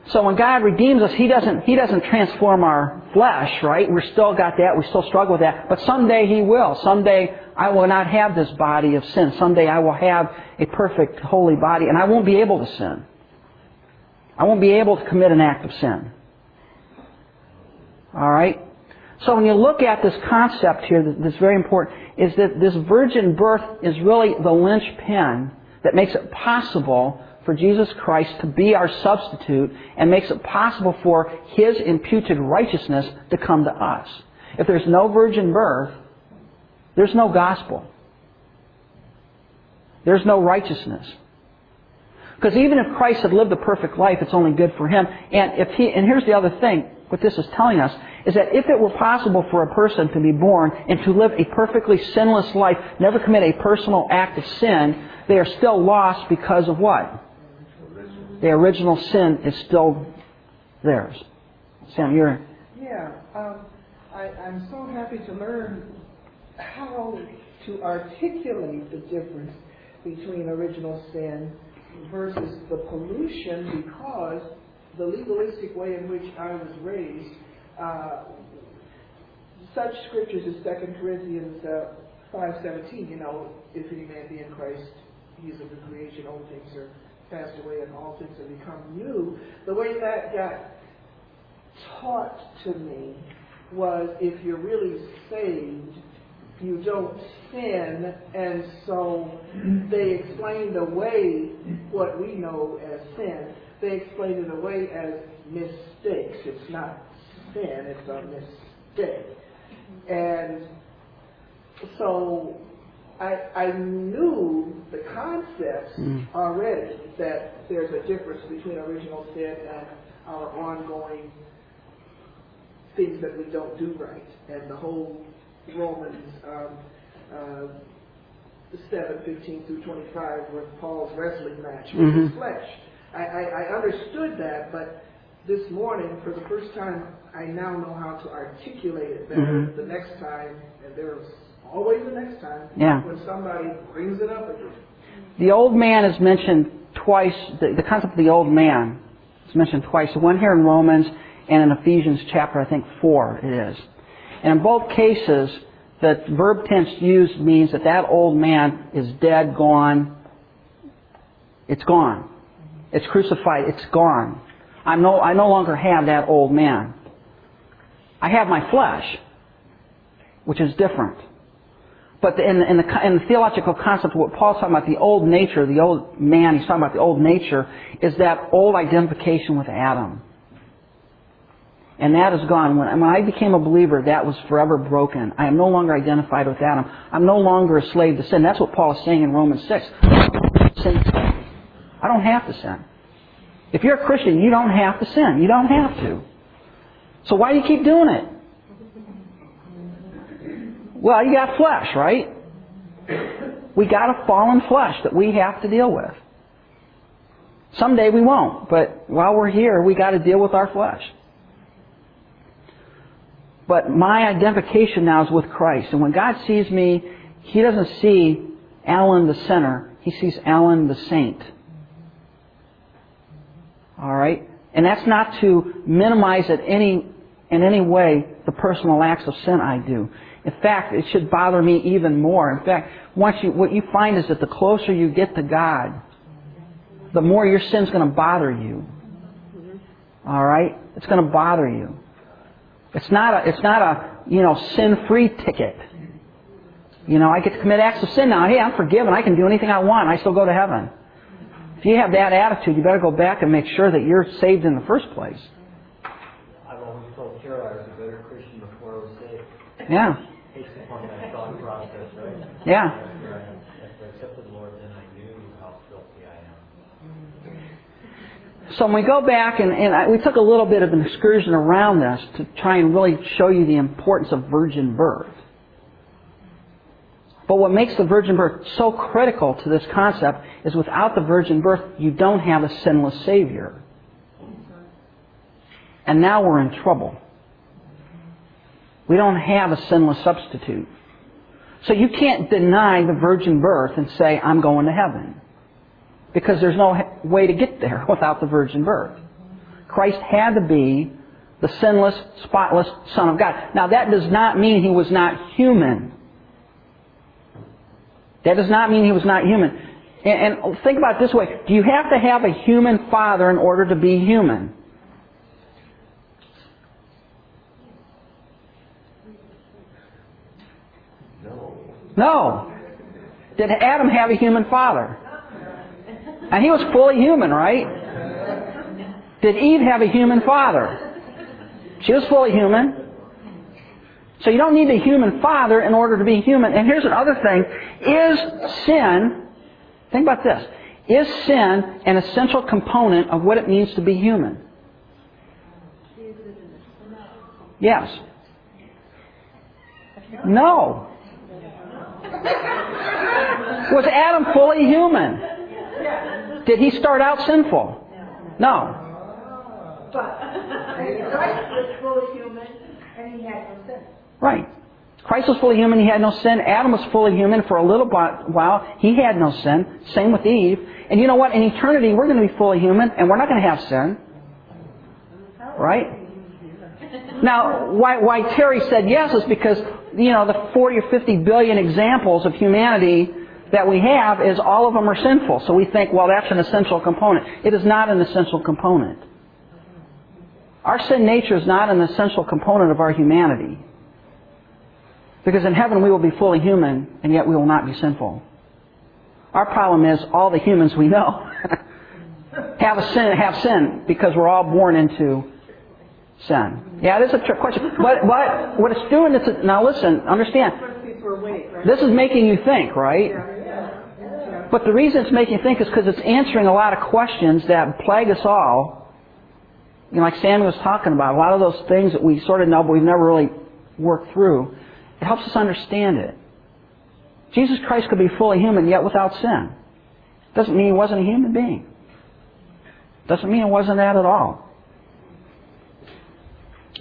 So when God redeems us, He doesn't, He doesn't transform our flesh, right? We've still got that, we still struggle with that. But someday He will. Someday I will not have this body of sin. Someday I will have a perfect, holy body, and I won't be able to sin. I won't be able to commit an act of sin. Alright? So when you look at this concept here that's very important, is that this virgin birth is really the linchpin that makes it possible for Jesus Christ to be our substitute and makes it possible for His imputed righteousness to come to us. If there's no virgin birth, there's no gospel. There's no righteousness. Because even if Christ had lived a perfect life, it's only good for him. And if he, and here's the other thing, what this is telling us, is that if it were possible for a person to be born and to live a perfectly sinless life, never commit a personal act of sin, they are still lost because of what? The original sin is still theirs. Sam, you're. Yeah, um, I, I'm so happy to learn how to articulate the difference between original sin versus the pollution because the legalistic way in which I was raised, uh, such scriptures as 2 Corinthians uh, 5.17, you know, if any man be in Christ, he is of the creation, old things are passed away and all things have become new. The way that got taught to me was if you're really saved, you don't sin, and so they explained away what we know as sin. They explained it away as mistakes. It's not sin, it's a mistake. And so I, I knew the concepts Mm. already that there's a difference between original sin and our ongoing things that we don't do right. And the whole Romans um, uh, 7, 15 through 25 with Paul's wrestling match with his Mhm. flesh. I, I, I understood that, but this morning, for the first time, I now know how to articulate it better Mhm. the next time, and there's always the next time Yeah. when somebody brings it up again. The old man is mentioned twice. The, the concept of the old man is mentioned twice. One here in Romans and in Ephesians chapter, I think, 4 it is. And in both cases, the verb tense used means that that old man is dead, gone. It's gone. It's crucified. It's gone. I'm no, I no longer have that old man. I have my flesh, which is different. But in, the, in, the, in the theological concept, what Paul's talking about, the old nature, the old man, he's talking about the old nature, is that old identification with Adam. And that is gone. When, when I became a believer, that was forever broken. I am no longer identified with Adam. I'm no longer a slave to sin. That's what Paul is saying in Romans 6. Sin. I don't have to sin. If you're a Christian, you don't have to sin. You don't have to. So why do you keep doing it? Well, you got flesh, right? *coughs* We got a fallen flesh that we have to deal with. Someday we won't, but while we're here, we got to deal with our flesh. But my identification now is with Christ. And when God sees me, He doesn't see Alan the sinner. He sees Alan the saint. Alright? And that's not to minimize it any, in any way the personal acts of sin I do. In fact, it should bother me even more. In fact, once you, what you find is that the closer you get to God, the more your sin's going to bother you. Alright? It's going to bother you. It's not a, it's not a, you know, sin-free ticket. You know, I get to commit acts of sin now. Hey, I'm forgiven. I can do anything I want. I still go to heaven. If you have that attitude, you better go back and make sure that you're saved in the first place. I've always told Carol I was a better Christian before I was saved. Yeah. Am. So when we go back, and, and I, we took a little bit of an excursion around this to try and really show you the importance of virgin birth. But what makes the virgin birth so critical to this concept is without the virgin birth, you don't have a sinless Savior. And now we're in trouble. We don't have a sinless substitute. So you can't deny the virgin birth and say, I'm going to heaven. Because there's no way to get there *laughs* without the virgin birth. Christ had to be the sinless, spotless Son of God. Now that does not mean he was not human. That does not mean he was not human. And, think about it this way. Do you have to have a human father in order to be human? No. Did Adam have a human father? And he was fully human, right? Did Eve have a human father? She was fully human. So you don't need a human father in order to be human. And here's another thing. Is sin, think about this, is sin an essential component of what it means to be human? Yes. No. Was Adam fully human? Did he start out sinful? No. But Christ was fully human and he had no sin. Right. Christ was fully human, he had no sin. Adam was fully human for a little while, he had no sin. Same with Eve. And you know what? In eternity, we're going to be fully human and we're not going to have sin. Right? Now, why, why Terry said yes is because, you know, the 40 or 50 billion examples of humanity that we have is all of them are sinful. So we think, well, that's an essential component. It is not an essential component. Our sin nature is not an essential component of our humanity. Because in heaven we will be fully human, and yet we will not be sinful. Our problem is all the humans we know *laughs* have sin, have sin because we're all born into sin. Yeah, it is a trick question. But, but what it's doing is, now listen, understand. This is making you think, right? But the reason it's making you think is because it's answering a lot of questions that plague us all. You know, like Sammy was talking about, a lot of those things that we sort of know, but we've never really worked through. It helps us understand it. Jesus Christ could be fully human yet without sin. Doesn't mean he wasn't a human being. Doesn't mean it wasn't that at all.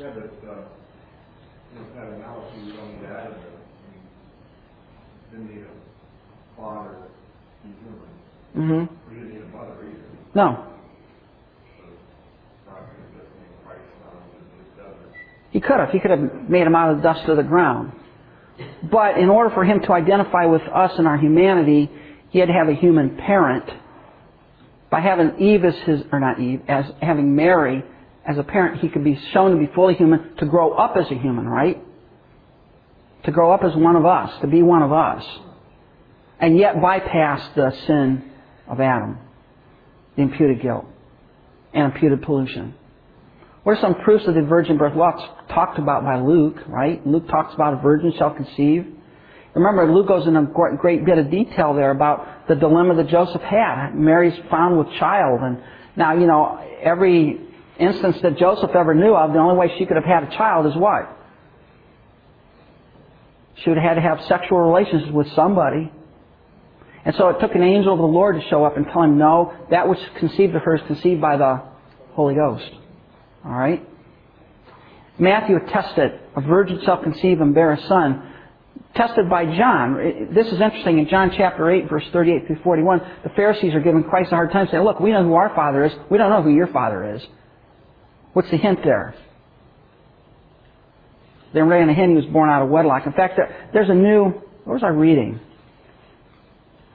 Uh, with that analogy, you don't need to add it. Didn't need a father to be human. Mm-hmm. We didn't need a mother either. No. So God could have just made Christ son and just doesn't. He could have. He could have made him out of the dust of the ground. But in order for him to identify with us and our humanity, he had to have a human parent. By having Eve as his, or not Eve, as having Mary as a parent, he could be shown to be fully human, to grow up as a human, right? To grow up as one of us, to be one of us. And yet bypass the sin of Adam, the imputed guilt, and imputed pollution. What are some proofs of the virgin birth? It's talked about by Luke, right? Luke talks about a virgin shall conceive. Remember, Luke goes into a great bit of detail there about the dilemma that Joseph had. Mary's found with child, and now, you know, every instance that Joseph ever knew of, the only way she could have had a child is what? She would have had to have sexual relations with somebody. And so it took an angel of the Lord to show up and tell him, no, that which conceived of her is conceived by the Holy Ghost. All right? Matthew attested, a virgin shall conceive and bear a son. Tested by John. This is interesting. In John chapter 8, verse 38 through 41, the Pharisees are giving Christ a hard time saying, look, we know who our father is. We don't know who your father is. What's the hint there? They're laying a hint he was born out of wedlock. In fact, there's a new, what was I reading?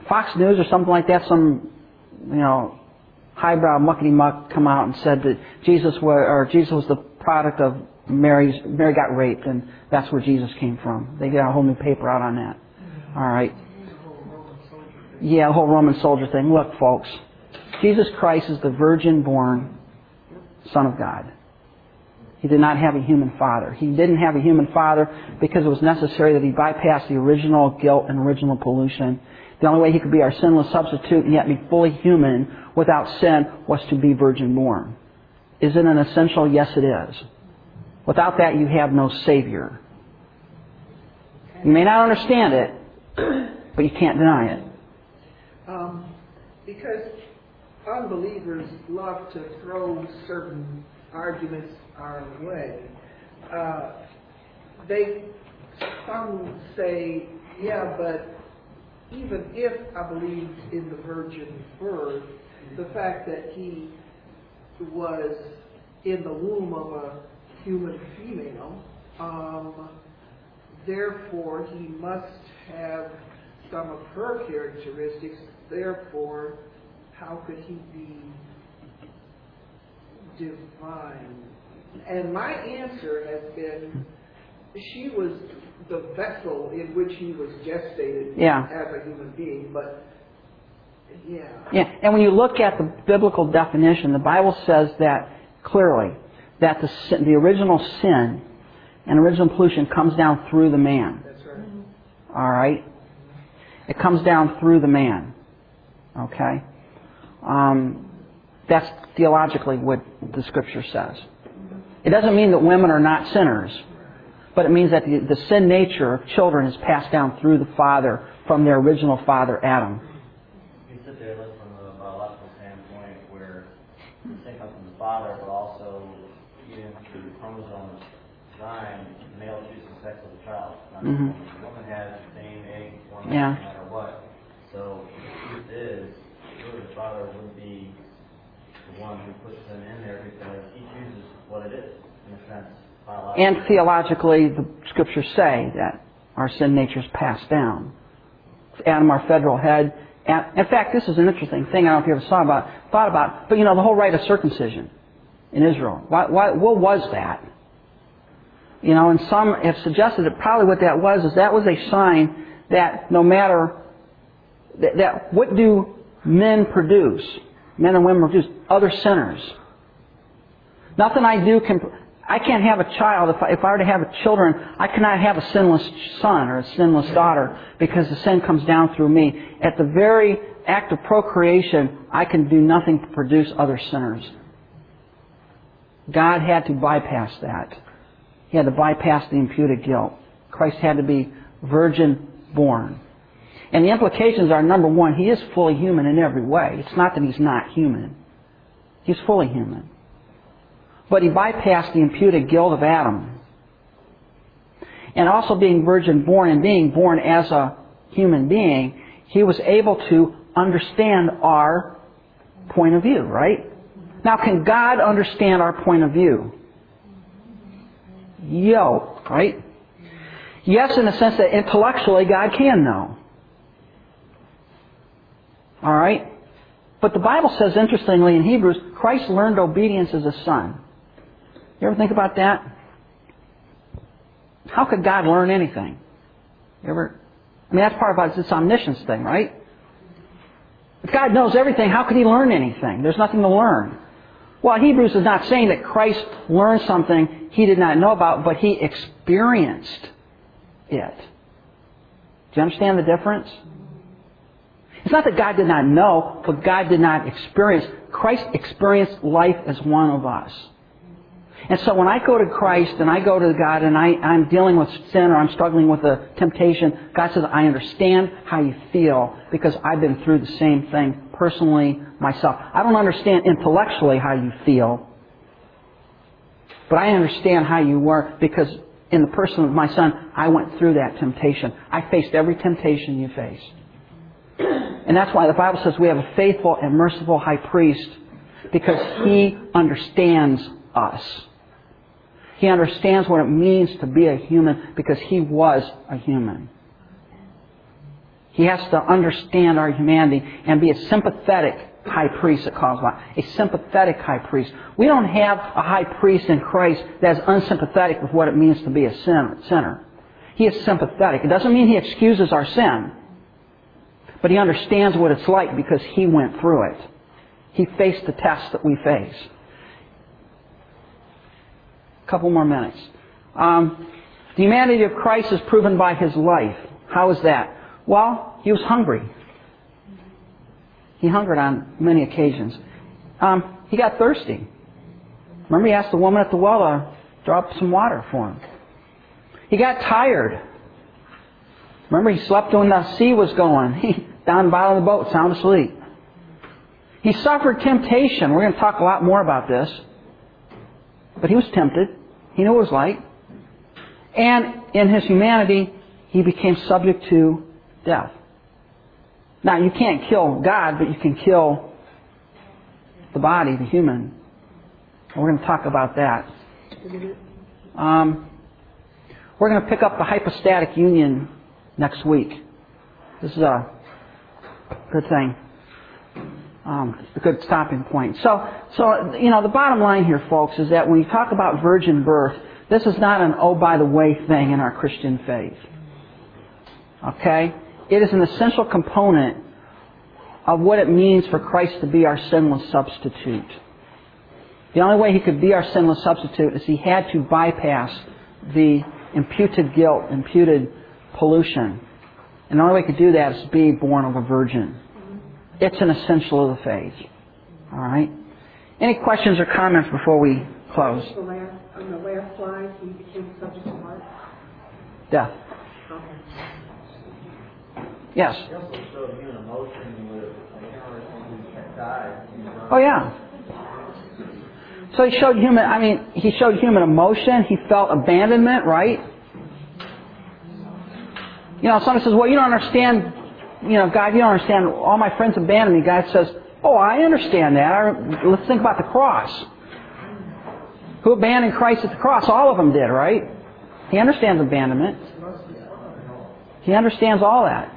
Fox News or something like that, some, you know, highbrow muckety muck come out and said that Jesus was, or Jesus was the product of Mary's, Mary got raped and that's where Jesus came from. They got a whole new paper out on that. Mm-hmm. Alright. Yeah, the whole Roman soldier thing. Look, folks. Jesus Christ is the virgin born Son of God. He did not have a human father. He didn't have a human father because it was necessary that he bypass the original guilt and original pollution. The only way he could be our sinless substitute and yet be fully human without sin was to be virgin born. Is it an essential? Yes, it is. Without that, you have no Savior. You may not understand it, but you can't deny it. Um, because unbelievers love to throw certain arguments our way. Uh, they some say, yeah, but even if I believe in the virgin birth, the fact that he was in the womb of a human female, um, therefore he must have some of her characteristics. Therefore, how could he be divine? And my answer has been, she was the vessel in which he was gestated Yeah. as a human being, but yeah. Yeah, and when you look at the biblical definition, the Bible says that clearly that the sin, the original sin and original pollution comes down through the man. That's right. All right, it comes down through the man. Okay, um, that's theologically what the Scripture says. It doesn't mean that women are not sinners, but it means that the, the sin nature of children is passed down through the father from their original father Adam. You sit there and look from a biological standpoint where the sin comes from the father, but also even through chromosome design, the male chooses the sex of the child. Not the woman. Has the same egg Yeah. no matter what. So the truth is, really the father would be the one who puts them in there because he chooses what it is, in a sense. And theologically, the scriptures say that our sin nature is passed down. Adam, our federal head. In fact, this is an interesting thing. I don't know if you ever saw about, thought about, but you know, the whole rite of circumcision in Israel. Why, why, what was that? You know, and some have suggested that probably what that was is that was a sign that no matter that, that what do men produce, men and women produce, other sinners. Nothing I do can. I can't have a child. If I, if I were to have children, I cannot have a sinless son or a sinless daughter because the sin comes down through me. At the very act of procreation, I can do nothing to produce other sinners. God had to bypass that. He had to bypass the imputed guilt. Christ had to be virgin born. And the implications are number one, he is fully human in every way. It's not that he's not human. He's fully human. But he bypassed the imputed guilt of Adam. And also being virgin born and being born as a human being, he was able to understand our point of view, right? Now, can God understand our point of view? Yo, right? Yes, in the sense that intellectually God can know. All right? But the Bible says, interestingly, in Hebrews, Christ learned obedience as a son. You ever think about that? How could God learn anything? You ever? I mean, that's part of this omniscience thing, right? If God knows everything, how could He learn anything? There's nothing to learn. Well, Hebrews is not saying that Christ learned something He did not know about, but He experienced it. Do you understand the difference? It's not that God did not know, but God did not experience. Christ experienced life as one of us. And so when I go to Christ and I go to God and I, I'm dealing with sin or I'm struggling with a temptation, God says, I understand how you feel because I've been through the same thing personally myself. I don't understand intellectually how you feel, but I understand how you were because in the person of my son, I went through that temptation. I faced every temptation you face. And that's why the Bible says we have a faithful and merciful high priest because he understands us. He understands what it means to be a human because he was a human. He has to understand our humanity and be a sympathetic high priest, it calls. A sympathetic high priest. We don't have a high priest in Christ that's unsympathetic with what it means to be a sinner. He is sympathetic. It doesn't mean he excuses our sin, but he understands what it's like because he went through it. He faced the tests that we face. Couple more minutes. Um, the humanity of Christ is proven by his life. How is that? Well, he was hungry. He hungered on many occasions. Um, he got thirsty. Remember, he asked the woman at the well to draw up some water for him. He got tired. Remember, he slept when the sea was going. *laughs* He down the bottom of the boat, sound asleep. He suffered temptation. We're going to talk a lot more about this. But he was tempted. He knew what it was like. And in his humanity, he became subject to death. Now, you can't kill God, but you can kill the body, the human. And we're going to talk about that. Um, we're going to pick up the hypostatic union next week. This is a good thing. Um, a good stopping point. So, so, you know, the bottom line here, folks, is that when you talk about virgin birth, this is not an oh by the way thing in our Christian faith. Okay? It is an essential component of what it means for Christ to be our sinless substitute. The only way he could be our sinless substitute is he had to bypass the imputed guilt, imputed pollution. And the only way he could do that is to be born of a virgin. It's an essential of the faith. All right? Any questions or comments before we close? The last, on the last slide, he became subject to what? Death. Yes. He also showed human emotion with an interesting who died. Oh yeah. So he showed human. I mean, he showed human emotion. He felt abandonment, right? You know, somebody says, "Well, you don't understand." You know, God, you don't understand. All my friends abandoned me. God says, "Oh, I understand that. I, let's think about the cross. Who abandoned Christ at the cross? All of them did, right? He understands abandonment. He understands all that.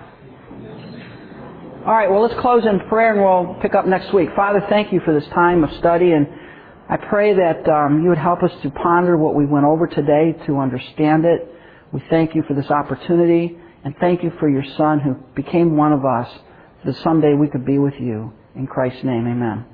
All right, well, let's close in prayer and we'll pick up next week. Father, thank you for this time of study, and I pray that um, you would help us to ponder what we went over today, to understand it. We thank you for this opportunity, and thank you for your Son who became one of us, that someday we could be with you. In Christ's name, amen.